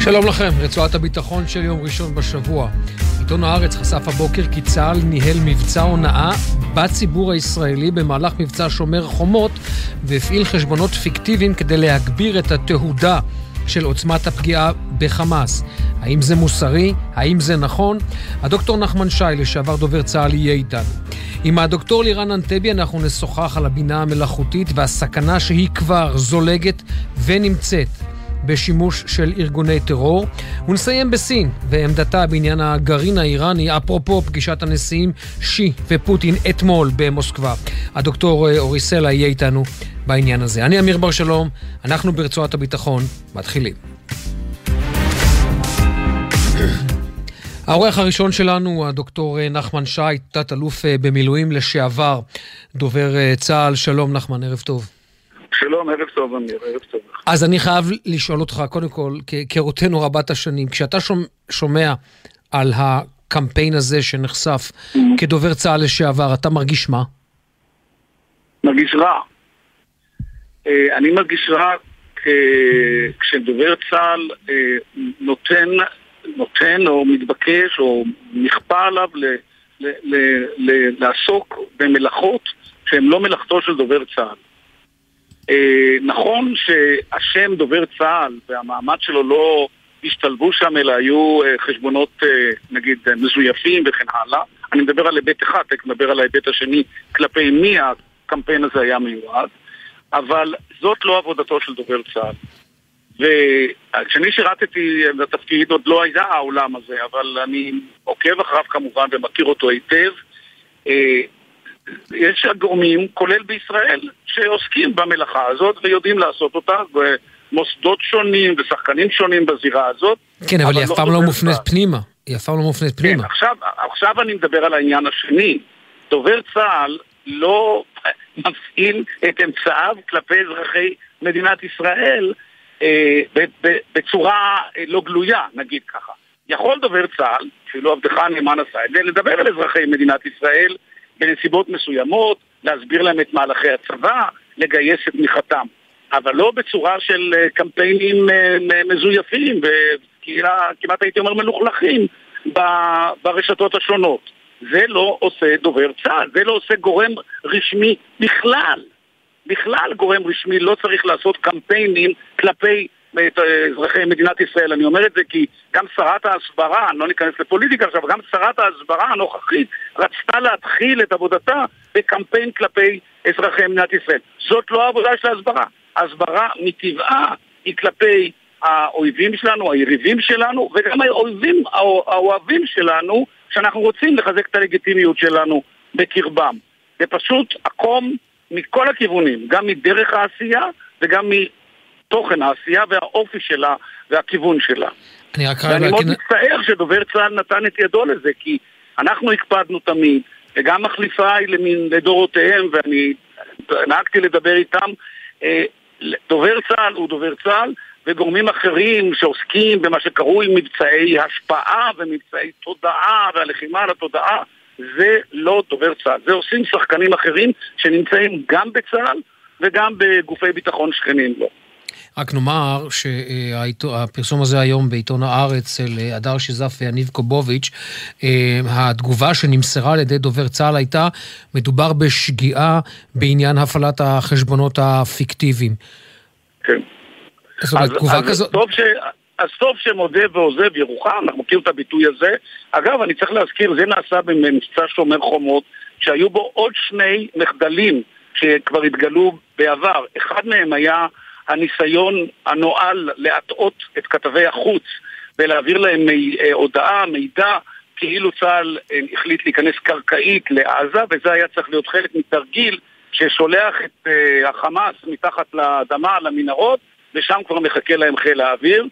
שלום לכם, רצועת הביטחון של יום ראשון בשבוע. עיתון הארץ חשף הבוקר כי צה"ל ניהל מבצע הונאה בציבור הישראלי במהלך מבצע שומר חומות והפעיל חשבונות פיקטיביים כדי להגביר את התהודה של עוצמת הפגיעה בחמאס. האם זה מוסרי? האם זה נכון? הדוקטור נחמן שי, לשעבר דובר צה"ל, יהיה איתנו. עם הדוקטור לירן אנטבי אנחנו נשוחח על הבינה המלאכותית והסכנה שהיא כבר זולגת ונמצאת בשימוש של ארגוני טרור. ונסיים בסין ועמדתה בעניין הגרעין האיראני, אפרופו פגישת הנשיאים שי ופוטין אתמול במוסקבה. הדוקטור אה, אורי סלע יהיה איתנו בעניין הזה. אני אמיר בר שלום, אנחנו ברצועת הביטחון, מתחילים. העורך הראשון שלנו הוא הדוקטור אה, נחמן שי, תת-אלוף אה, במילואים לשעבר, דובר צה"ל. שלום נחמן, ערב טוב. שלום, ערב טוב אמיר, ערב טוב. אז אני חייב לשאול אותך, קודם כל, כהיכרותנו רבת השנים, כשאתה שומע על הקמפיין הזה שנחשף mm-hmm. כדובר צה"ל לשעבר, אתה מרגיש מה? מרגיש רע. אה, אני מרגיש רע כשדובר צה"ל אה, נותן, נותן או מתבקש או נכפה עליו ל, ל, ל, ל, לעסוק במלאכות שהן לא מלאכתו של דובר צה"ל. אה, נכון שהשם דובר צה"ל והמעמד שלו לא השתלבו שם, אלא היו אה, חשבונות, אה, נגיד, מזויפים וכן הלאה. אני מדבר על היבט אחד, תכף נדבר על ההיבט השני, כלפי מי הקמפיין הזה היה מיועד, אבל זאת לא עבודתו של דובר צה"ל. וכשאני שירתתי בתפקיד עוד לא היה העולם הזה, אבל אני עוקב אחריו כמובן ומכיר אותו היטב. יש גורמים, כולל בישראל, שעוסקים במלאכה הזאת ויודעים לעשות אותה, ומוסדות שונים ושחקנים שונים בזירה הזאת. כן, אבל, אבל היא אף לא פעם לא, לא מופנית פנימה. היא אף פעם לא מופנית כן, פנימה. עכשיו, עכשיו אני מדבר על העניין השני. דובר צה"ל לא מפעיל את אמצעיו כלפי אזרחי מדינת ישראל אה, בצורה אה, לא גלויה, נגיד ככה. יכול דובר צה"ל, אפילו עבדך הנאמן עשה את זה, לדבר על אזרחי מדינת ישראל בנסיבות מסוימות, להסביר להם את מהלכי הצבא, לגייס את תמיכתם. אבל לא בצורה של אה, קמפיינים אה, מזויפים וכמעט הייתי אומר מלוכלכים ברשתות השונות. זה לא עושה דובר צה"ל, זה לא עושה גורם רשמי בכלל. בכלל גורם רשמי לא צריך לעשות קמפיינים כלפי את אזרחי מדינת ישראל. אני אומר את זה כי גם שרת ההסברה, לא ניכנס לפוליטיקה עכשיו, גם שרת ההסברה הנוכחית רצתה להתחיל את עבודתה בקמפיין כלפי אזרחי מדינת ישראל. זאת לא העבודה של ההסברה. ההסברה מטבעה היא כלפי האויבים שלנו, היריבים שלנו, וגם האויבים, האוהבים שלנו, שאנחנו רוצים לחזק את הלגיטימיות שלנו בקרבם. זה פשוט עקום מכל הכיוונים, גם מדרך העשייה וגם תוכן העשייה והאופי שלה והכיוון שלה. אני רק חייב להגיד... ואני מאוד מצטער שדובר צה"ל נתן את ידו לזה, כי אנחנו הקפדנו תמיד, וגם מחליפיי לדורותיהם, ואני נהגתי לדבר איתם, אה, דובר צה"ל הוא דובר צה"ל, וגורמים אחרים שעוסקים במה שקרוי מבצעי השפעה ומבצעי תודעה והלחימה על התודעה, זה לא דובר צה"ל. זה עושים שחקנים אחרים שנמצאים גם בצה"ל וגם בגופי ביטחון שכנים לו. רק נאמר שהפרסום הזה היום בעיתון הארץ של הדר שיזף ויניב קובוביץ', אה, התגובה שנמסרה על ידי דובר צה"ל הייתה, מדובר בשגיאה בעניין הפעלת החשבונות הפיקטיביים. כן. זאת אומרת, תגובה אז כזאת... טוב ש... אז טוב שמודה ועוזב ירוחם, אנחנו מכירים את הביטוי הזה. אגב, אני צריך להזכיר, זה נעשה במבצע שומר חומות, שהיו בו עוד שני מחדלים שכבר התגלו בעבר. אחד מהם היה הניסיון הנואל להטעות את כתבי החוץ ולהעביר להם אה, הודעה, מידע, כאילו צה"ל אה, החליט להיכנס קרקעית לעזה, וזה היה צריך להיות חלק מתרגיל ששולח את אה, החמאס מתחת לאדמה, למנהרות, ושם כבר מחכה להם חיל האוויר.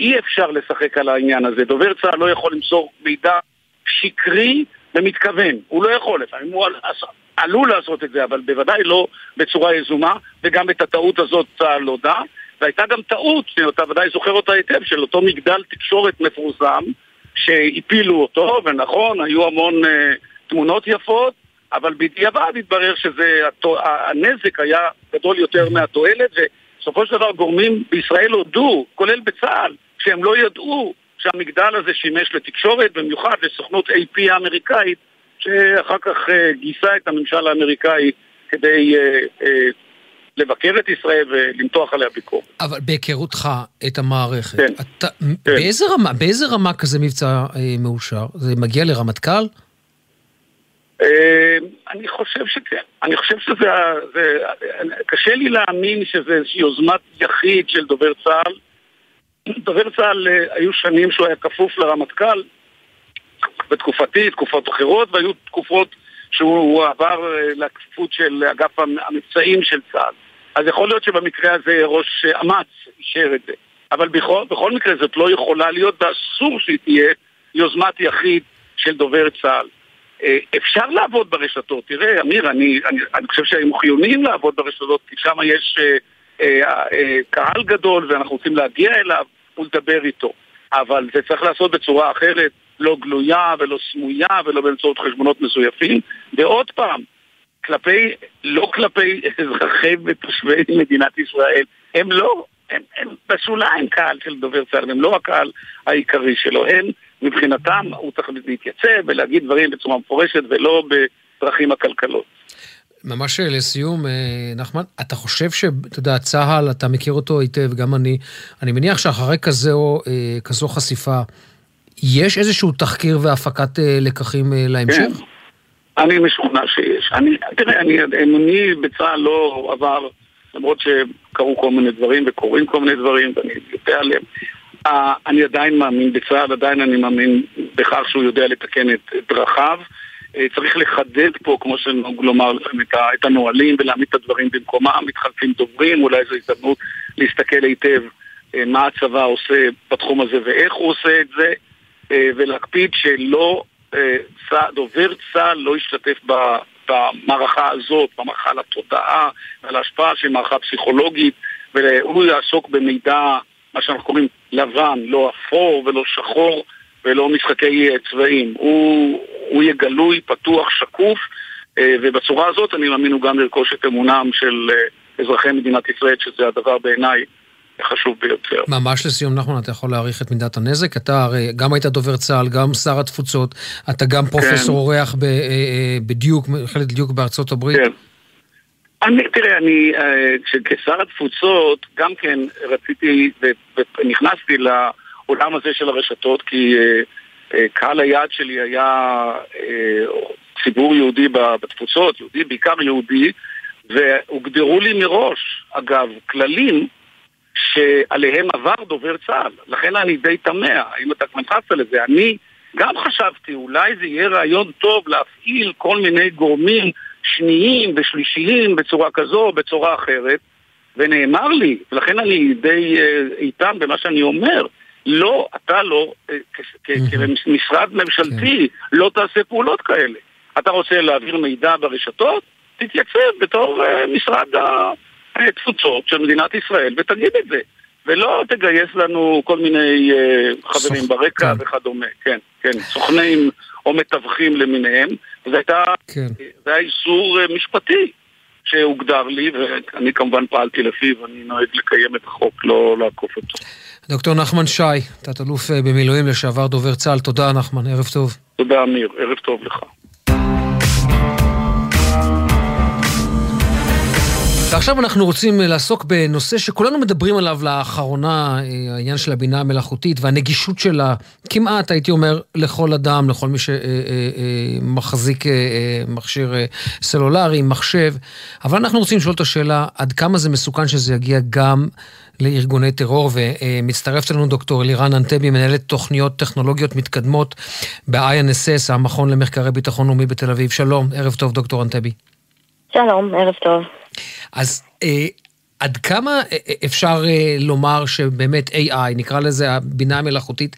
אי אפשר לשחק על העניין הזה. דובר צה"ל לא יכול למסור מידע שקרי במתכוון. הוא לא יכול, לפעמים הוא עלול לעשות את זה, אבל בוודאי לא בצורה יזומה, וגם את הטעות הזאת צה"ל הודה. והייתה גם טעות, שאתה ודאי זוכר אותה היטב, של אותו מגדל תקשורת מפורסם, שהפילו אותו, ונכון, היו המון uh, תמונות יפות, אבל בדיעבד התברר שהנזק היה גדול יותר מהתועלת, ובסופו של דבר גורמים בישראל הודו, כולל בצה"ל, שהם לא ידעו שהמגדל הזה שימש לתקשורת, במיוחד לסוכנות AP האמריקאית, שאחר כך uh, גייסה את הממשל האמריקאי כדי uh, uh, לבקר את ישראל ולמתוח עליה ביקורת. אבל בהיכרותך את המערכת, כן. אתה, כן. באיזה, רמה, באיזה רמה כזה מבצע אה, מאושר? זה מגיע לרמטכ"ל? אה, אני חושב שכן. אני חושב שזה... זה, קשה לי להאמין שזה איזושהי יוזמת יחיד של דובר צה"ל. דובר צה"ל, אה, היו שנים שהוא היה כפוף לרמטכ"ל, בתקופתי, תקופות אחרות, והיו תקופות שהוא עבר אה, לכפיפות של אגף המבצעים של צה"ל. אז יכול להיות שבמקרה הזה ראש אמ"ץ אישר את זה. אבל בכל, בכל מקרה זאת לא יכולה להיות ואסור שהיא תהיה יוזמת יחיד של דובר צה"ל. אה, אפשר לעבוד ברשתות, תראה, אמיר, אני, אני, אני חושב שהם חיוניים לעבוד ברשתות, כי שם יש אה, אה, אה, קהל גדול ואנחנו רוצים להגיע אליו ולדבר איתו. אבל זה צריך לעשות בצורה אחרת, לא גלויה ולא סמויה ולא באמצעות חשבונות מזויפים. ועוד פעם, כלפי, לא כלפי אזרחי ותושבי מדינת ישראל, הם לא, הם, הם בשוליים קהל של דובר צה"ל, הם לא הקהל העיקרי שלו, הם מבחינתם, הוא צריך להתייצב ולהגיד דברים בצורה מפורשת ולא בדרכים עקלקלות. ממש לסיום, אה, נחמן, אתה חושב שאתה יודע, צה"ל, אתה מכיר אותו היטב, גם אני, אני מניח שאחרי כזו, אה, כזו חשיפה, יש איזשהו תחקיר והפקת אה, לקחים להמשך? כן. אני משוכנע שיש. אני, תראה, אני, אמוני בצה"ל לא עבר, למרות שקרו כל מיני דברים וקורים כל מיני דברים, ואני יודע עליהם. אני עדיין מאמין בצה"ל, עדיין אני מאמין בכך שהוא יודע לתקן את דרכיו. Uh, צריך לחדד פה, כמו שנהוג לומר לכם, את, את הנהלים ולהעמיד את הדברים במקומם. מתחלפים דוברים, אולי זו הזדמנות להסתכל היטב מה הצבא עושה בתחום הזה ואיך הוא עושה את זה, ולהקפיד שלא דובר צה"ל לא השתתף במערכה הזאת, במערכה על התודעה ועל ההשפעה של מערכה פסיכולוגית, והוא יעסוק במידע, מה שאנחנו קוראים לבן, לא אפור ולא שחור ולא משחקי צבעים. הוא, הוא יהיה גלוי, פתוח, שקוף, אה, ובצורה הזאת אני מאמין הוא גם לרכוש את אמונם של אה, אזרחי מדינת ישראל, שזה הדבר בעיניי חשוב ביותר. ממש לסיום, נחמן, אתה יכול להעריך את מידת הנזק? אתה הרי גם היית דובר צה"ל, גם שר התפוצות, אתה גם כן. פרופסור אורח ב, אה, אה, בדיוק, מכללת דיוק בארצות הברית. כן. אני, תראה, אני, אה, כשר התפוצות, גם כן רציתי ונכנסתי לעולם הזה של הרשתות, כי קהל היעד שלי היה ציבור יהודי בתפוצות, יהודי, בעיקר יהודי, והוגדרו לי מראש, אגב, כללים שעליהם עבר דובר צה"ל. לכן אני די תמה, האם אתה נכנסת לזה. אני גם חשבתי, אולי זה יהיה רעיון טוב להפעיל כל מיני גורמים שניים ושלישיים בצורה כזו או בצורה אחרת, ונאמר לי, ולכן אני די uh, איתם במה שאני אומר, לא, אתה לא, uh, כמשרד ממשלתי, כן. לא תעשה פעולות כאלה. אתה רוצה להעביר מידע ברשתות? תתייצב בתור uh, משרד ה... תפוצות של מדינת ישראל ותגיד את זה. ולא תגייס לנו כל מיני uh, חברים סוכ... ברקע כן. וכדומה, כן, כן, סוכנים או מתווכים למיניהם. זה, הייתה, כן. זה היה איסור uh, משפטי שהוגדר לי, ואני כמובן פעלתי לפיו, אני נוהג לקיים את החוק, לא לעקוף אותו. דוקטור נחמן שי, תת-אלוף אה, במילואים לשעבר דובר צה"ל, תודה נחמן, ערב טוב. תודה אמיר, ערב טוב לך. ועכשיו אנחנו רוצים לעסוק בנושא שכולנו מדברים עליו לאחרונה, אה, העניין של הבינה המלאכותית והנגישות שלה, כמעט, הייתי אומר, לכל אדם, לכל מי שמחזיק אה, אה, מכשיר סלולרי, מחשב. אבל אנחנו רוצים לשאול את השאלה, עד כמה זה מסוכן שזה יגיע גם לארגוני טרור, ומצטרפת אלינו דוקטור אלירן אנטבי, מנהלת תוכניות טכנולוגיות מתקדמות ב-INSS, המכון למחקרי ביטחון לאומי בתל אביב. שלום, ערב טוב, דוקטור אנטבי. שלום, ערב טוב. אז אה, עד כמה אה, אה, אפשר אה, לומר שבאמת AI, נקרא לזה הבינה המלאכותית,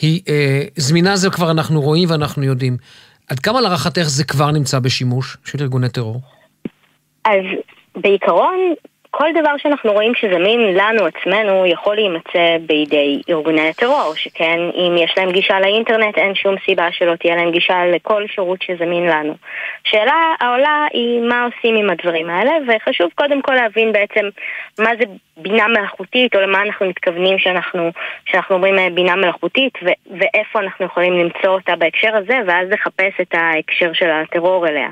היא אה, זמינה זה כבר אנחנו רואים ואנחנו יודעים. עד כמה להערכתך זה כבר נמצא בשימוש של ארגוני טרור? אז בעיקרון, כל דבר שאנחנו רואים שזמין לנו עצמנו יכול להימצא בידי ארגוני הטרור, שכן אם יש להם גישה לאינטרנט אין שום סיבה שלא תהיה להם גישה לכל שירות שזמין לנו. שאלה העולה היא מה עושים עם הדברים האלה, וחשוב קודם כל להבין בעצם מה זה בינה מלאכותית, או למה אנחנו מתכוונים שאנחנו, שאנחנו אומרים אה, בינה מלאכותית, ו- ואיפה אנחנו יכולים למצוא אותה בהקשר הזה, ואז לחפש את ההקשר של הטרור אליה.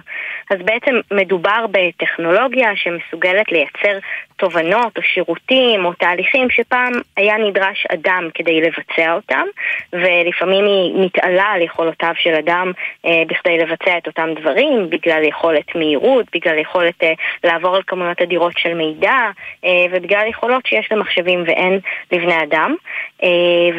אז בעצם מדובר בטכנולוגיה שמסוגלת לייצר תובנות או שירותים או תהליכים שפעם היה נדרש אדם כדי לבצע אותם, ולפעמים היא מתעלה על יכולותיו של אדם אה, בכדי לבצע את אותם דברים, בגלל יכולת מהירות, בגלל יכולת אה, לעבור על כמויות אדירות של מידע, אה, ובגלל יכולות שיש למחשבים ואין לבני אדם. אה,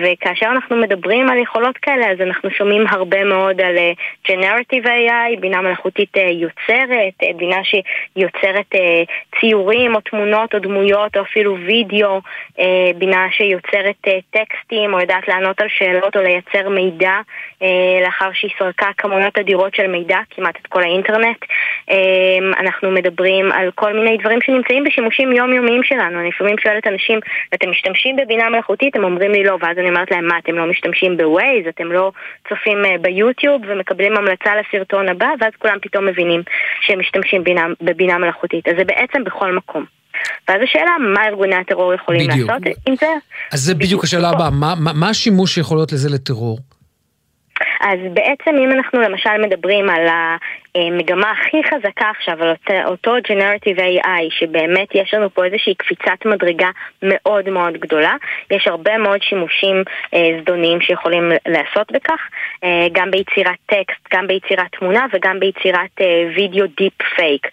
וכאשר אנחנו מדברים על יכולות כאלה, אז אנחנו שומעים הרבה מאוד על אה, Generative AI, בינה מלאכותית אה, יוצרת, אה, בינה שיוצרת אה, ציורים או תמונות או דמויות או אפילו וידאו, אה, בינה שיוצרת אה, טקסטים או יודעת לענות על שאלות או לייצר מידע אה, לאחר שהיא סרקה כמויות אדירות של מידע, כמעט את כל האינטרנט. אה, אנחנו מדברים על כל מיני דברים שנמצאים בשימושים יומיומיים שלנו. אני לפעמים שואלת אנשים, אתם משתמשים בבינה מלאכותית? הם אומרים לי לא, ואז אני אומרת להם, מה, אתם לא משתמשים בווייז? אתם לא צופים אה, ביוטיוב ומקבלים המלצה לסרטון הבא? ואז כולם פתאום מבינים שהם משתמשים בינה, בבינה מלאכותית. אז זה בעצם בכל מקום. ואז השאלה, מה ארגוני הטרור יכולים בדיוק. לעשות עם זה? אז זה בדיוק השאלה הבאה, מה, מה, מה השימוש שיכול להיות לזה לטרור? אז בעצם אם אנחנו למשל מדברים על המגמה הכי חזקה עכשיו, על אותו Generative AI, שבאמת יש לנו פה איזושהי קפיצת מדרגה מאוד מאוד גדולה, יש הרבה מאוד שימושים אה, זדוניים שיכולים לעשות בכך, אה, גם ביצירת טקסט, גם ביצירת תמונה וגם ביצירת וידאו דיפ פייק.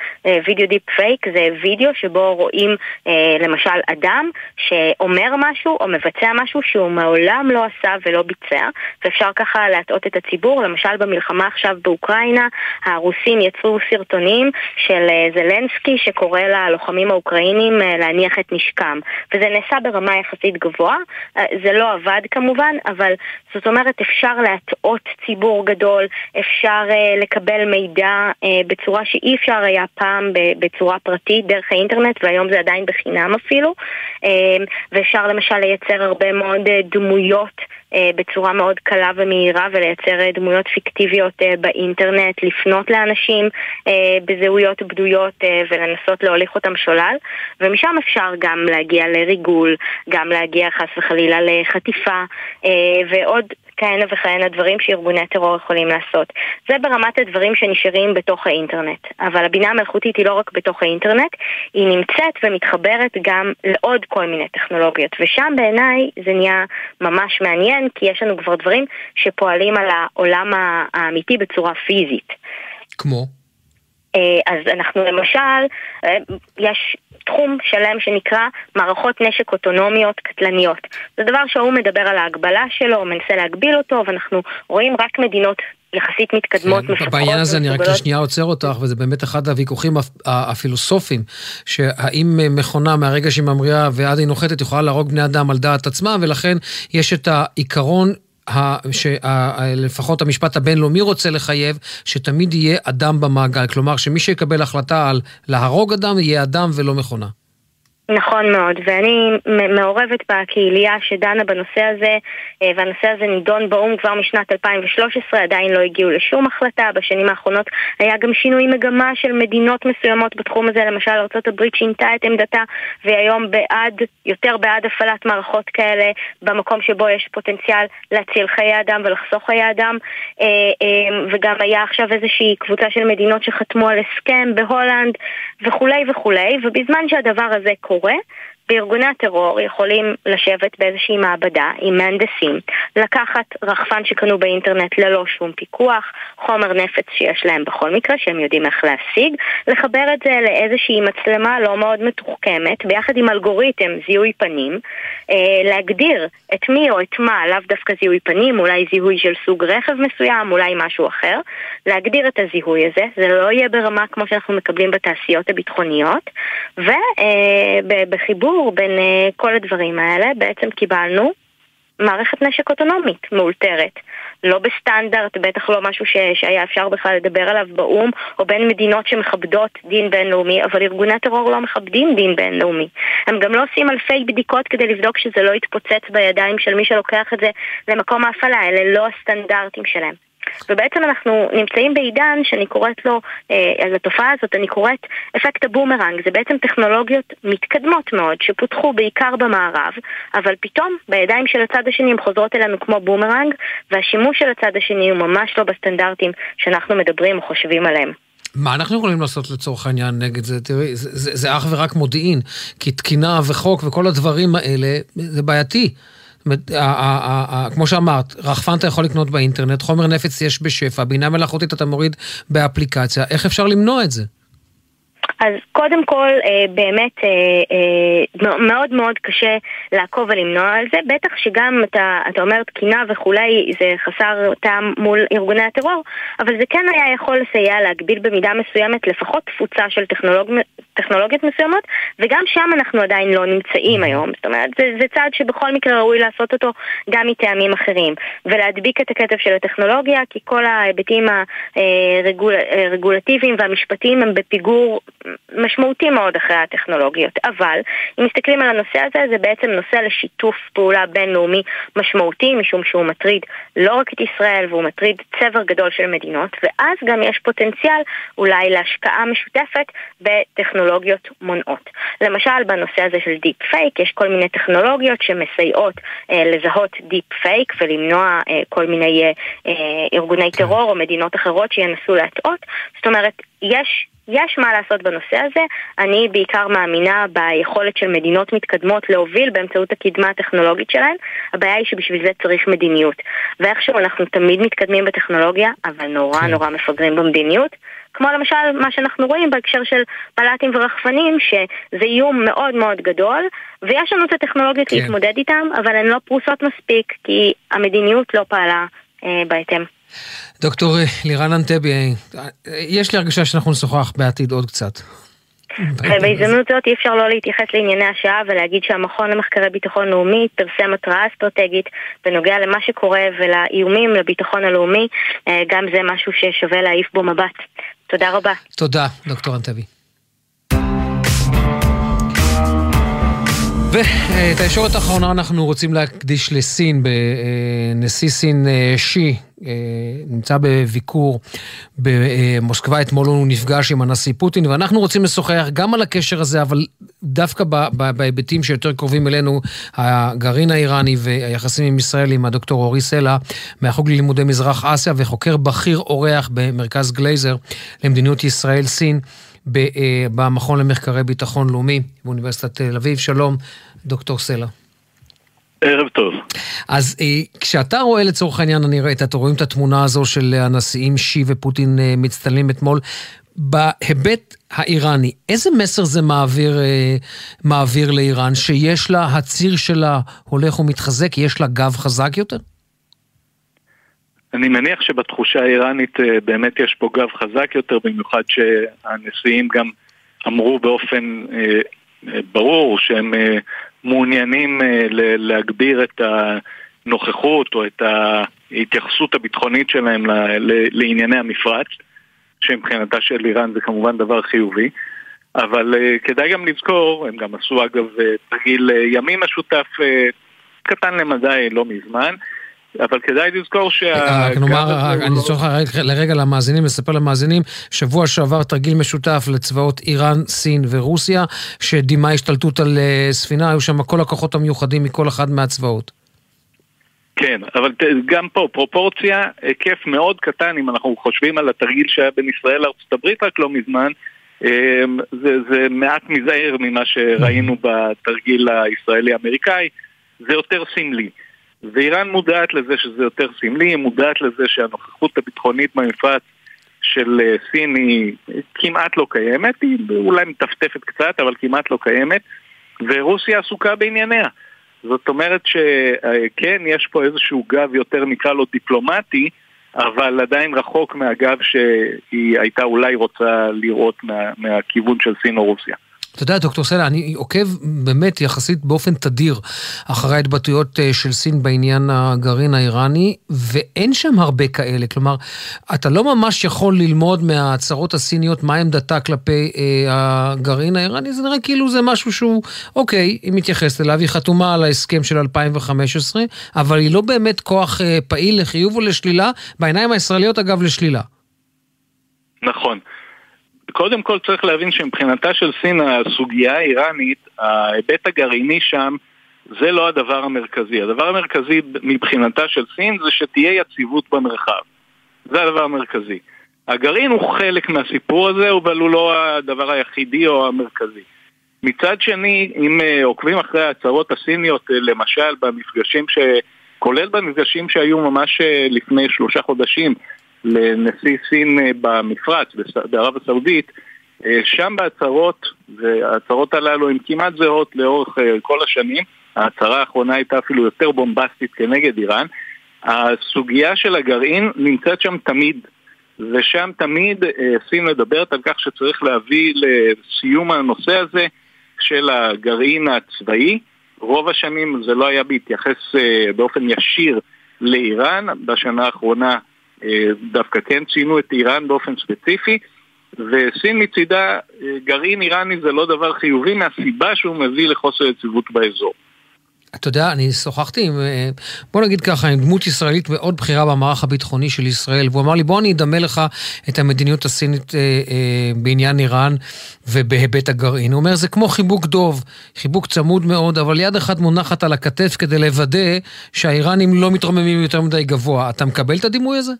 וידאו דיפ פייק זה וידאו שבו רואים אה, למשל אדם שאומר משהו או מבצע משהו שהוא מעולם לא עשה ולא ביצע, ואפשר ככה להטעות את הציבור, למשל במלחמה עכשיו באוקראינה, הרוסים יצרו סרטונים של אה, זלנסקי שקורא ללוחמים האוקראינים אה, להניח את נשקם, וזה נעשה ברמה יחסית גבוהה, אה, זה לא עבד כמובן, אבל זאת אומרת אפשר להטעות ציבור גדול, אפשר לקבל מידע בצורה שאי אפשר היה פעם בצורה פרטית דרך האינטרנט, והיום זה עדיין בחינם אפילו, ואפשר למשל לייצר הרבה מאוד דמויות בצורה מאוד קלה ומהירה ולייצר אה, דמויות פיקטיביות אה, באינטרנט, לפנות לאנשים בזהויות בדויות ולנסות להוליך אותם שולל. ומשם אפשר גם להגיע לריגול, גם להגיע חס וחלילה לחטיפה ועוד כהנה וכהנה דברים שארגוני טרור יכולים לעשות. זה ברמת הדברים שנשארים בתוך האינטרנט. אבל הבינה המלאכותית היא לא רק בתוך האינטרנט, היא נמצאת ומתחברת גם לעוד כל מיני טכנולוגיות. ושם בעיניי זה נהיה ממש מעניין, כי יש לנו כבר דברים שפועלים על העולם האמיתי בצורה פיזית. כמו? אה, אז אנחנו למשל, אה, יש תחום שלם שנקרא מערכות נשק אוטונומיות קטלניות. זה דבר שהוא מדבר על ההגבלה שלו, מנסה להגביל אותו, ואנחנו רואים רק מדינות יחסית מתקדמות, כן, מפתחות. בעניין הזה אני רק לשנייה עוצר אותך, וזה באמת אחד הוויכוחים הפילוסופיים, שהאם מכונה מהרגע שהיא ממריאה ועד היא נוחתת יכולה להרוג בני אדם על דעת עצמה, ולכן יש את העיקרון שלפחות המשפט הבינלאומי רוצה לחייב, שתמיד יהיה אדם במעגל. כלומר, שמי שיקבל החלטה על להרוג אדם, יהיה אדם ולא מכונה. נכון מאוד, ואני מעורבת בקהילייה שדנה בנושא הזה, אה, והנושא הזה נידון באו"ם כבר משנת 2013, עדיין לא הגיעו לשום החלטה. בשנים האחרונות היה גם שינוי מגמה של מדינות מסוימות בתחום הזה, למשל ארה"ב שינתה את עמדתה, והיא היום בעד, יותר בעד הפעלת מערכות כאלה במקום שבו יש פוטנציאל להציל חיי אדם ולחסוך חיי אדם, אה, אה, וגם היה עכשיו איזושהי קבוצה של מדינות שחתמו על הסכם בהולנד וכולי וכולי, ובזמן שהדבר הזה קורה קורה, בארגוני הטרור יכולים לשבת באיזושהי מעבדה עם מהנדסים, לקחת רחפן שקנו באינטרנט ללא שום פיקוח, חומר נפץ שיש להם בכל מקרה, שהם יודעים איך להשיג, לחבר את זה לאיזושהי מצלמה לא מאוד מתוחכמת, ביחד עם אלגוריתם זיהוי פנים, אה, להגדיר את מי או את מה, לאו דווקא זיהוי פנים, אולי זיהוי של סוג רכב מסוים, אולי משהו אחר, להגדיר את הזיהוי הזה, זה לא יהיה ברמה כמו שאנחנו מקבלים בתעשיות הביטחוניות, ובחיבור אה, בין uh, כל הדברים האלה בעצם קיבלנו מערכת נשק אוטונומית מאולתרת. לא בסטנדרט, בטח לא משהו ש, שהיה אפשר בכלל לדבר עליו באו"ם, או בין מדינות שמכבדות דין בינלאומי, אבל ארגוני טרור לא מכבדים דין בינלאומי. הם גם לא עושים אלפי בדיקות כדי לבדוק שזה לא יתפוצץ בידיים של מי שלוקח את זה למקום ההפעלה, אלה לא הסטנדרטים שלהם. ובעצם אנחנו נמצאים בעידן שאני קוראת לו, אה, לתופעה הזאת אני קוראת אפקט הבומרנג. זה בעצם טכנולוגיות מתקדמות מאוד שפותחו בעיקר במערב, אבל פתאום בידיים של הצד השני הן חוזרות אלינו כמו בומרנג, והשימוש של הצד השני הוא ממש לא בסטנדרטים שאנחנו מדברים או חושבים עליהם. מה אנחנו יכולים לעשות לצורך העניין נגד זה? תראי, זה, זה, זה אך ורק מודיעין, כי תקינה וחוק וכל הדברים האלה, זה בעייתי. כמו שאמרת, רחפן אתה יכול לקנות באינטרנט, חומר נפץ יש בשפע, בינה מלאכותית אתה מוריד באפליקציה, איך אפשר למנוע את זה? אז קודם כל, אה, באמת אה, אה, מאוד מאוד קשה לעקוב ולמנוע על זה, בטח שגם אתה, אתה אומר תקינה וכולי, זה חסר טעם מול ארגוני הטרור, אבל זה כן היה יכול לסייע להגביל במידה מסוימת לפחות תפוצה של טכנולוג, טכנולוגיות מסוימות, וגם שם אנחנו עדיין לא נמצאים היום. זאת אומרת, זה, זה צעד שבכל מקרה ראוי לעשות אותו גם מטעמים אחרים, ולהדביק את הקצב של הטכנולוגיה, כי כל ההיבטים הרגולטיביים והמשפטיים הם בפיגור משמעותי מאוד אחרי הטכנולוגיות, אבל אם מסתכלים על הנושא הזה, זה בעצם נושא לשיתוף פעולה בינלאומי משמעותי, משום שהוא מטריד לא רק את ישראל, והוא מטריד צבר גדול של מדינות, ואז גם יש פוטנציאל אולי להשקעה משותפת בטכנולוגיות מונעות. למשל, בנושא הזה של דיפ פייק, יש כל מיני טכנולוגיות שמסייעות אה, לזהות דיפ פייק ולמנוע אה, כל מיני אה, אה, ארגוני כן. טרור או מדינות אחרות שינסו להטעות. זאת אומרת, יש יש מה לעשות בנושא הזה. אני בעיקר מאמינה ביכולת של מדינות מתקדמות להוביל באמצעות הקדמה הטכנולוגית שלהן. הבעיה היא שבשביל זה צריך מדיניות. ואיכשהו אנחנו תמיד מתקדמים בטכנולוגיה, אבל נורא כן. נורא מפגרים במדיניות. כמו למשל מה שאנחנו רואים בהקשר של פלטים ורחפנים, שזה איום מאוד מאוד גדול, ויש לנו את הטכנולוגיות כן. להתמודד איתם, אבל הן לא פרוסות מספיק, כי המדיניות לא פעלה אה, בהתאם. דוקטור לירן אנטבי, יש לי הרגשה שאנחנו נשוחח בעתיד עוד קצת. ובהזדמנות זאת אי אפשר לא להתייחס לענייני השעה ולהגיד שהמכון למחקרי ביטחון לאומי פרסם התראה אסטרטגית בנוגע למה שקורה ולאיומים לביטחון הלאומי, אה, גם זה משהו ששווה להעיף בו מבט. תודה רבה. תודה, דוקטור אנטבי. ואת הישורת האחרונה אנחנו רוצים להקדיש לסין, בנשיא סין אה, שי נמצא בביקור במוסקבה, אתמול הוא נפגש עם הנשיא פוטין, ואנחנו רוצים לשוחח גם על הקשר הזה, אבל דווקא בהיבטים שיותר קרובים אלינו, הגרעין האיראני והיחסים עם ישראל, עם הדוקטור אורי סלע, מהחוג ללימודי מזרח אסיה וחוקר בכיר אורח במרכז גלייזר למדיניות ישראל-סין. אה, במכון למחקרי ביטחון לאומי באוניברסיטת תל אביב. שלום, דוקטור סלע. ערב טוב. אז אה, כשאתה רואה לצורך העניין, אני רואה, אתם רואים את התמונה הזו של הנשיאים שי ופוטין אה, מצטלמים אתמול, בהיבט האיראני, איזה מסר זה מעביר, מעביר לאיראן, שיש לה, הציר שלה הולך ומתחזק, יש לה גב חזק יותר? אני מניח שבתחושה האיראנית אה, באמת יש פה גב חזק יותר, במיוחד שהנשיאים גם אמרו באופן אה, אה, ברור שהם מעוניינים להגביר את הנוכחות או את ההתייחסות הביטחונית שלהם לענייני המפרץ, שמבחינתה של איראן זה כמובן דבר חיובי. אבל כדאי גם לזכור, הם גם עשו אגב תרגיל ימים משותף קטן למדי לא מזמן, אבל כדאי לזכור שה... אה, כלומר, אני צריך לרגע למאזינים, לספר למאזינים, שבוע שעבר תרגיל משותף לצבאות איראן, סין ורוסיה, שדימה השתלטות על אה, ספינה, היו שם כל הכוחות המיוחדים מכל אחד מהצבאות. כן, אבל גם פה פרופורציה, היקף מאוד קטן, אם אנחנו חושבים על התרגיל שהיה בין ישראל לארצות הברית רק לא מזמן, אמ, זה, זה מעט מזער ממה שראינו בתרגיל הישראלי-אמריקאי, זה יותר סמלי. ואיראן מודעת לזה שזה יותר סמלי, היא מודעת לזה שהנוכחות הביטחונית במפרץ של אה, סין היא כמעט לא קיימת, היא אולי מטפטפת קצת, אבל כמעט לא קיימת, ורוסיה עסוקה בענייניה. זאת אומרת שכן, יש פה איזשהו גב יותר נקרא לו דיפלומטי, אבל עדיין רחוק מהגב שהיא הייתה אולי רוצה לראות מה, מהכיוון של סין או רוסיה. אתה יודע, דוקטור סלע, אני עוקב באמת יחסית באופן תדיר אחרי ההתבטאויות אה, של סין בעניין הגרעין האיראני, ואין שם הרבה כאלה. כלומר, אתה לא ממש יכול ללמוד מההצהרות הסיניות מה עמדתה כלפי אה, הגרעין האיראני, זה נראה כאילו זה משהו שהוא, אוקיי, היא מתייחסת אליו, היא חתומה על ההסכם של 2015, אבל היא לא באמת כוח אה, פעיל לחיוב או לשלילה, בעיניים הישראליות אגב לשלילה. נכון. קודם כל צריך להבין שמבחינתה של סין הסוגיה האיראנית, ההיבט הגרעיני שם זה לא הדבר המרכזי. הדבר המרכזי מבחינתה של סין זה שתהיה יציבות במרחב. זה הדבר המרכזי. הגרעין הוא חלק מהסיפור הזה, אבל הוא לא הדבר היחידי או המרכזי. מצד שני, אם אה, עוקבים אחרי ההצהרות הסיניות, אה, למשל במפגשים ש... כולל במפגשים שהיו ממש אה, לפני שלושה חודשים לנשיא סין אה, במפרץ, בערב הסעודית, אה, שם בהצהרות, וההצהרות הללו הן כמעט זהות לאורך אה, כל השנים, ההצהרה האחרונה הייתה אפילו יותר בומבסטית כנגד איראן, הסוגיה של הגרעין נמצאת שם תמיד, ושם תמיד סין מדברת על כך שצריך להביא לסיום הנושא הזה של הגרעין הצבאי. רוב השנים זה לא היה בהתייחס באופן ישיר לאיראן, בשנה האחרונה דווקא כן ציינו את איראן באופן ספציפי, וסין מצידה, אה, גרעין איראני זה לא דבר חיובי מהסיבה שהוא מביא לחוסר יציבות באזור. אתה יודע, אני שוחחתי עם, אה, בוא נגיד ככה, עם דמות ישראלית מאוד בכירה במערך הביטחוני של ישראל, והוא אמר לי, בוא אני אדמה לך את המדיניות הסינית אה, אה, בעניין איראן ובהיבט הגרעין. הוא אומר, זה כמו חיבוק דוב, חיבוק צמוד מאוד, אבל יד אחת מונחת על הכתף כדי לוודא שהאיראנים לא מתרוממים יותר מדי גבוה. אתה מקבל את הדימוי הזה?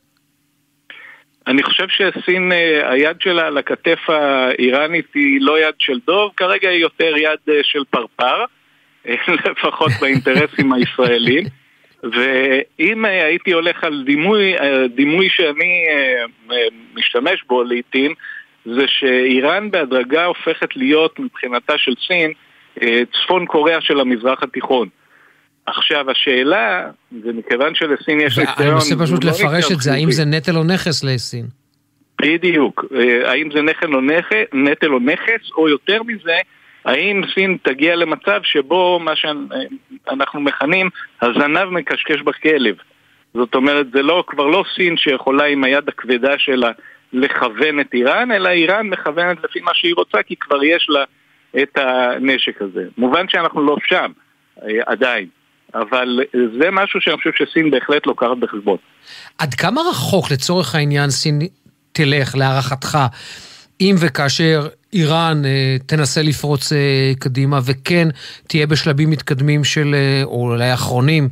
אני חושב שסין, אה, היד שלה על הכתף האיראנית היא לא יד של דוב, כרגע היא יותר יד אה, של פרפר, אה, לפחות באינטרסים הישראלים. ואם הייתי הולך על דימוי, דימוי שאני משתמש בו לעיתים, זה שאיראן בהדרגה הופכת להיות מבחינתה של סין צפון קוריאה של המזרח התיכון. עכשיו השאלה, ומכיוון שלסין יש ניסיון... אני מנסה פשוט לא לפרש את זה, האם זה נטל או נכס לסין? בדיוק, אה, האם זה נטל או נכס, נטל או נכס, או יותר מזה, האם סין תגיע למצב שבו מה שאנחנו מכנים הזנב מקשקש בכלב. זאת אומרת, זה לא, כבר לא סין שיכולה עם היד הכבדה שלה לכוון את איראן, אלא איראן מכוונת לפי מה שהיא רוצה, כי כבר יש לה את הנשק הזה. מובן שאנחנו לא שם, אה, עדיין. אבל זה משהו שאני חושב שסין בהחלט לוקחת בחשבון. עד כמה רחוק לצורך העניין סין תלך, להערכתך, אם וכאשר איראן אה, תנסה לפרוץ אה, קדימה וכן תהיה בשלבים מתקדמים של, אה, או אולי אחרונים,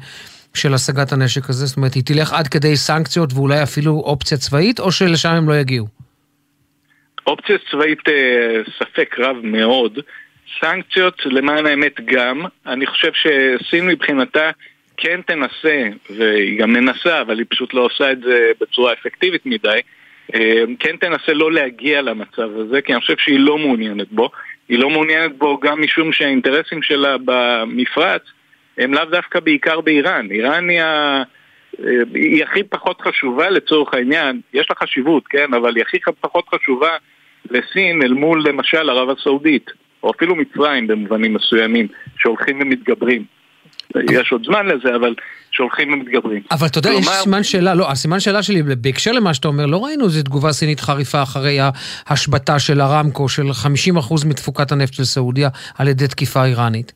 של השגת הנשק הזה? זאת אומרת, היא תלך עד כדי סנקציות ואולי אפילו אופציה צבאית, או שלשם הם לא יגיעו? אופציה צבאית אה, ספק רב מאוד. סנקציות למען האמת גם, אני חושב שסין מבחינתה כן תנסה, והיא גם מנסה, אבל היא פשוט לא עושה את זה בצורה אפקטיבית מדי, אה, כן תנסה לא להגיע למצב הזה, כי אני חושב שהיא לא מעוניינת בו. היא לא מעוניינת בו גם משום שהאינטרסים שלה במפרץ הם לאו דווקא בעיקר באיראן. איראן היא, ה... אה, היא הכי פחות חשובה לצורך העניין, יש לה חשיבות, כן, אבל היא הכי פחות חשובה לסין אל מול למשל ערב הסעודית. או אפילו מצרים במובנים מסוימים, שהולכים ומתגברים. יש עוד זמן לזה, אבל שהולכים ומתגברים. אבל אתה יודע, יש סימן שאלה, לא, הסימן שאלה שלי, בהקשר למה שאתה אומר, לא ראינו איזו תגובה סינית חריפה אחרי ההשבתה של הרמקו, של 50% מתפוקת הנפט של סעודיה, על ידי תקיפה איראנית.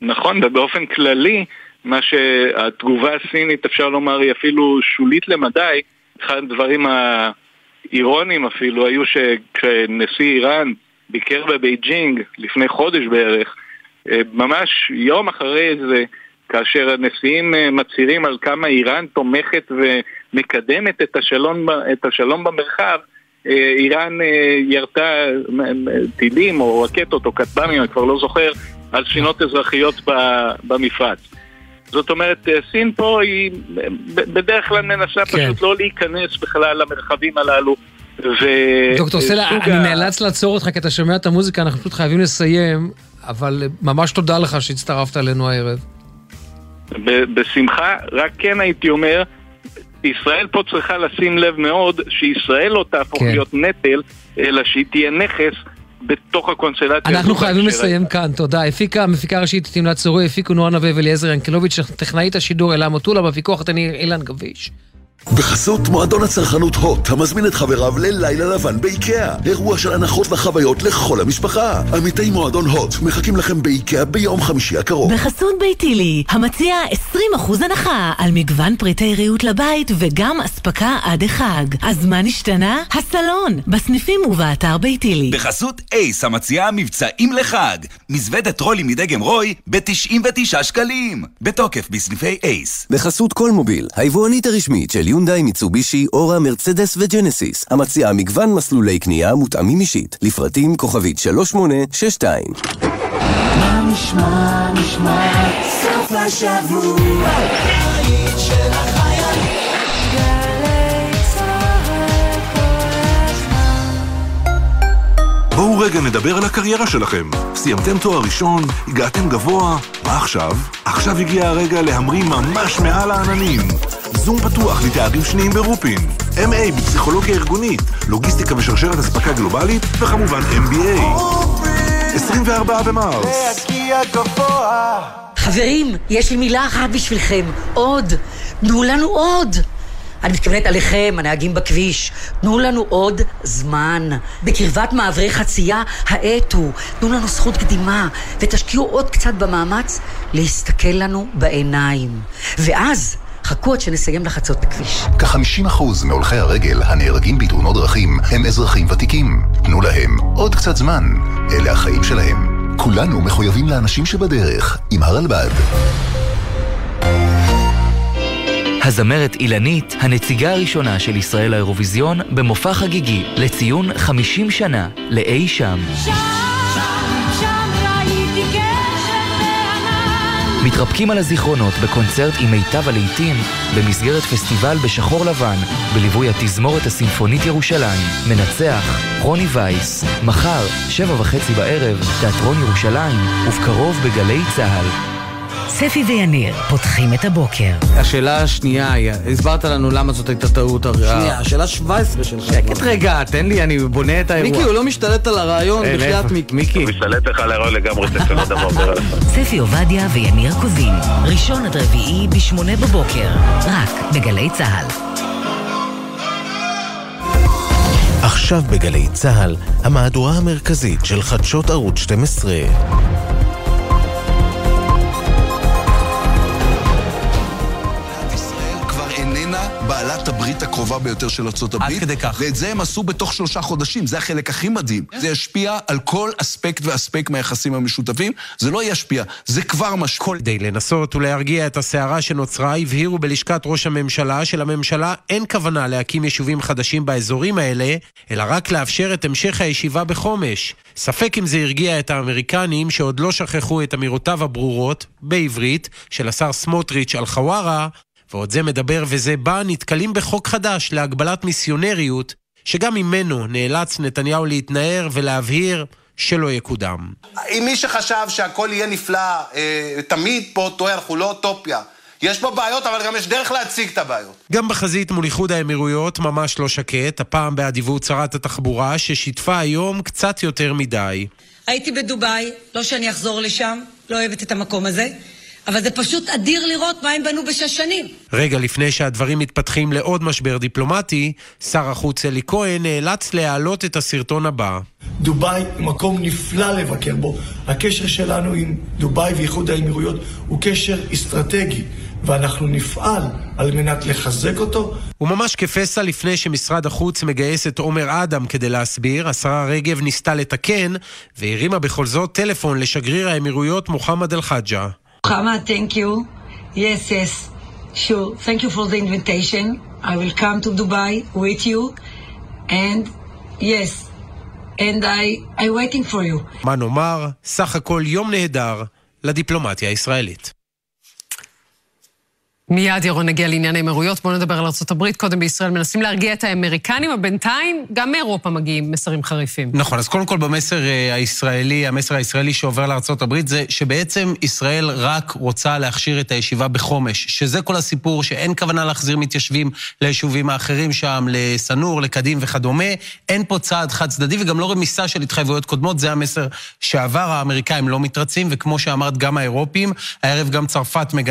נכון, ובאופן כללי, מה שהתגובה הסינית, אפשר לומר, היא אפילו שולית למדי. אחד הדברים האירוניים אפילו, היו שכשנשיא איראן ביקר בבייג'ינג לפני חודש בערך, אה, ממש יום אחרי זה, כאשר הנשיאים אה, מצהירים על כמה איראן תומכת ומקדמת את השלום, את השלום במרחב, אה, איראן ירתה טילים או רקטות או כטב"מים, אני כבר לא זוכר, על ספינות אזרחיות במפרץ. זאת אומרת, סין פה היא בדרך כלל מנסה כן. פשוט לא להיכנס בכלל למרחבים הללו ו... דוקטור סלע, אני ה... נאלץ לעצור אותך כי אתה שומע את המוזיקה, אנחנו פשוט חייבים לסיים, אבל ממש תודה לך שהצטרפת אלינו הערב. בשמחה, רק כן הייתי אומר, ישראל פה צריכה לשים לב מאוד שישראל לא תהפוך כן. להיות נטל, אלא שהיא תהיה נכס בתוך הקונסטלציה. אנחנו חייבים לסיים כאן, תודה. הפיקה, המפיקה הראשית תמלת צורי, הפיקו נועה נווה ואליעזר ינקלוביץ', טכנאית השידור אלה מוטולה, בפיקוח התני אילן גביש. בחסות מועדון הצרכנות הוט, המזמין את חבריו ללילה לבן באיקאה. אירוע של הנחות וחוויות לכל המשפחה. עמיתי מועדון הוט מחכים לכם באיקאה ביום חמישי הקרוב. בחסות ביתילי, המציע 20% הנחה על מגוון פריטי ריהוט לבית וגם אספקה עד החג. אז מה נשתנה? הסלון, בסניפים ובאתר ביתילי. בחסות אייס, המציעה מבצעים לחג. מזוודת טרולי מדגם רוי ב-99 שקלים. בתוקף בסניפי אייס. בחסות כל מוביל, היבואנית הרשמית של יונדאי, מיצובישי, אורה, מרצדס וג'נסיס, המציעה מגוון מסלולי קנייה מותאמים אישית, לפרטים כוכבית 3862. מה נשמע, נשמע, סוף השבוע, של החיילים. בואו רגע נדבר על הקריירה שלכם. סיימתם תואר ראשון, הגעתם גבוה, מה עכשיו? עכשיו הגיע הרגע להמריא ממש מעל העננים. זום פתוח לתארים שניים ברופין. MA בפסיכולוגיה ארגונית, לוגיסטיקה ושרשרת אספקה גלובלית, וכמובן MBA. 24 במרס. חברים, יש לי מילה אחת בשבילכם. עוד. תנו לנו עוד. אני מתכוונת עליכם, הנהגים בכביש. תנו לנו עוד זמן. בקרבת מעברי חצייה, האטו. תנו לנו זכות קדימה, ותשקיעו עוד קצת במאמץ להסתכל לנו בעיניים. ואז... חכו עד שנסיים לחצות את הכביש. כ-50% מהולכי הרגל הנהרגים בתאונות דרכים הם אזרחים ותיקים. תנו להם עוד קצת זמן. אלה החיים שלהם. כולנו מחויבים לאנשים שבדרך, עם הרלב"ד. הזמרת אילנית, הנציגה הראשונה של ישראל לאירוויזיון, במופע חגיגי לציון 50 שנה לאי. שם, שם מתרפקים על הזיכרונות בקונצרט עם מיטב הלעיתים במסגרת פסטיבל בשחור לבן, בליווי התזמורת הסימפונית ירושלים. מנצח, רוני וייס. מחר, שבע וחצי בערב, תיאטרון ירושלים, ובקרוב בגלי צה"ל. ספי ויניר פותחים את הבוקר. השאלה השנייה היא, הסברת לנו למה זאת הייתה טעות שנייה, השאלה 17 שלך. שקט רגע, תן לי, אני בונה את האירוע. מיקי, הוא לא משתלט על הרעיון, בחייאת מיקי. הוא משתלט לך על הרעיון לגמרי, זה שלא דבר עובר עליך. ספי עובדיה ויניר קוזין, ראשון עד רביעי בשמונה בבוקר, רק בגלי צה"ל. עכשיו בגלי צה"ל, המהדורה המרכזית של חדשות ערוץ 12. הברית הקרובה ביותר של ארה"ב. עד כדי כך. ואת זה הם עשו בתוך שלושה חודשים, זה החלק הכי מדהים. זה ישפיע על כל אספקט ואספקט מהיחסים המשותפים. זה לא ישפיע, זה כבר משפיע. כדי לנסות ולהרגיע את הסערה שנוצרה, הבהירו בלשכת ראש הממשלה שלממשלה אין כוונה להקים יישובים חדשים באזורים האלה, אלא רק לאפשר את המשך הישיבה בחומש. ספק אם זה הרגיע את האמריקנים שעוד לא שכחו את אמירותיו הברורות, בעברית, של השר סמוטריץ' על חווארה, ועוד זה מדבר וזה בא, נתקלים בחוק חדש להגבלת מיסיונריות, שגם ממנו נאלץ נתניהו להתנער ולהבהיר שלא יקודם. אם מי שחשב שהכל יהיה נפלא, אה, תמיד פה טועה, אנחנו לא אוטופיה. יש פה בעיות, אבל גם יש דרך להציג את הבעיות. גם בחזית מול איחוד האמירויות ממש לא שקט, הפעם באדיבות שרת התחבורה, ששיתפה היום קצת יותר מדי. הייתי בדובאי, לא שאני אחזור לשם, לא אוהבת את המקום הזה. אבל זה פשוט אדיר לראות מה הם בנו בשש שנים. רגע לפני שהדברים מתפתחים לעוד משבר דיפלומטי, שר החוץ אלי כהן נאלץ להעלות את הסרטון הבא. דובאי הוא מקום נפלא לבקר בו. הקשר שלנו עם דובאי ואיחוד האמירויות הוא קשר אסטרטגי. ואנחנו נפעל על מנת לחזק אותו. וממש כפסע לפני שמשרד החוץ מגייס את עומר אדם כדי להסביר, השרה רגב ניסתה לתקן, והרימה בכל זאת טלפון לשגריר האמירויות מוחמד אל-חג'ה. Muhammad, thank you. Yes, yes. Sure. Thank you for the invitation. I will come to Dubai with you. And yes. And I, I'm waiting for you. מה נאמר? סך הכל יום נהדר לדיפלומטיה הישראלית. מיד ירון נגיע לעניין האמירויות, בואו נדבר על ארה"ב. קודם בישראל מנסים להרגיע את האמריקנים, אבל בינתיים גם מאירופה מגיעים מסרים חריפים. נכון, אז קודם כל במסר אה, הישראלי, המסר הישראלי שעובר לארה"ב זה שבעצם ישראל רק רוצה להכשיר את הישיבה בחומש, שזה כל הסיפור, שאין כוונה להחזיר מתיישבים ליישובים האחרים שם, לסנור, לקדים וכדומה. אין פה צעד חד צדדי וגם לא רמיסה של התחייבויות קודמות, זה המסר שעבר, האמריקאים לא מתרצים, וכמו שאמרת, גם האירופים, הערב גם צרפת מגנה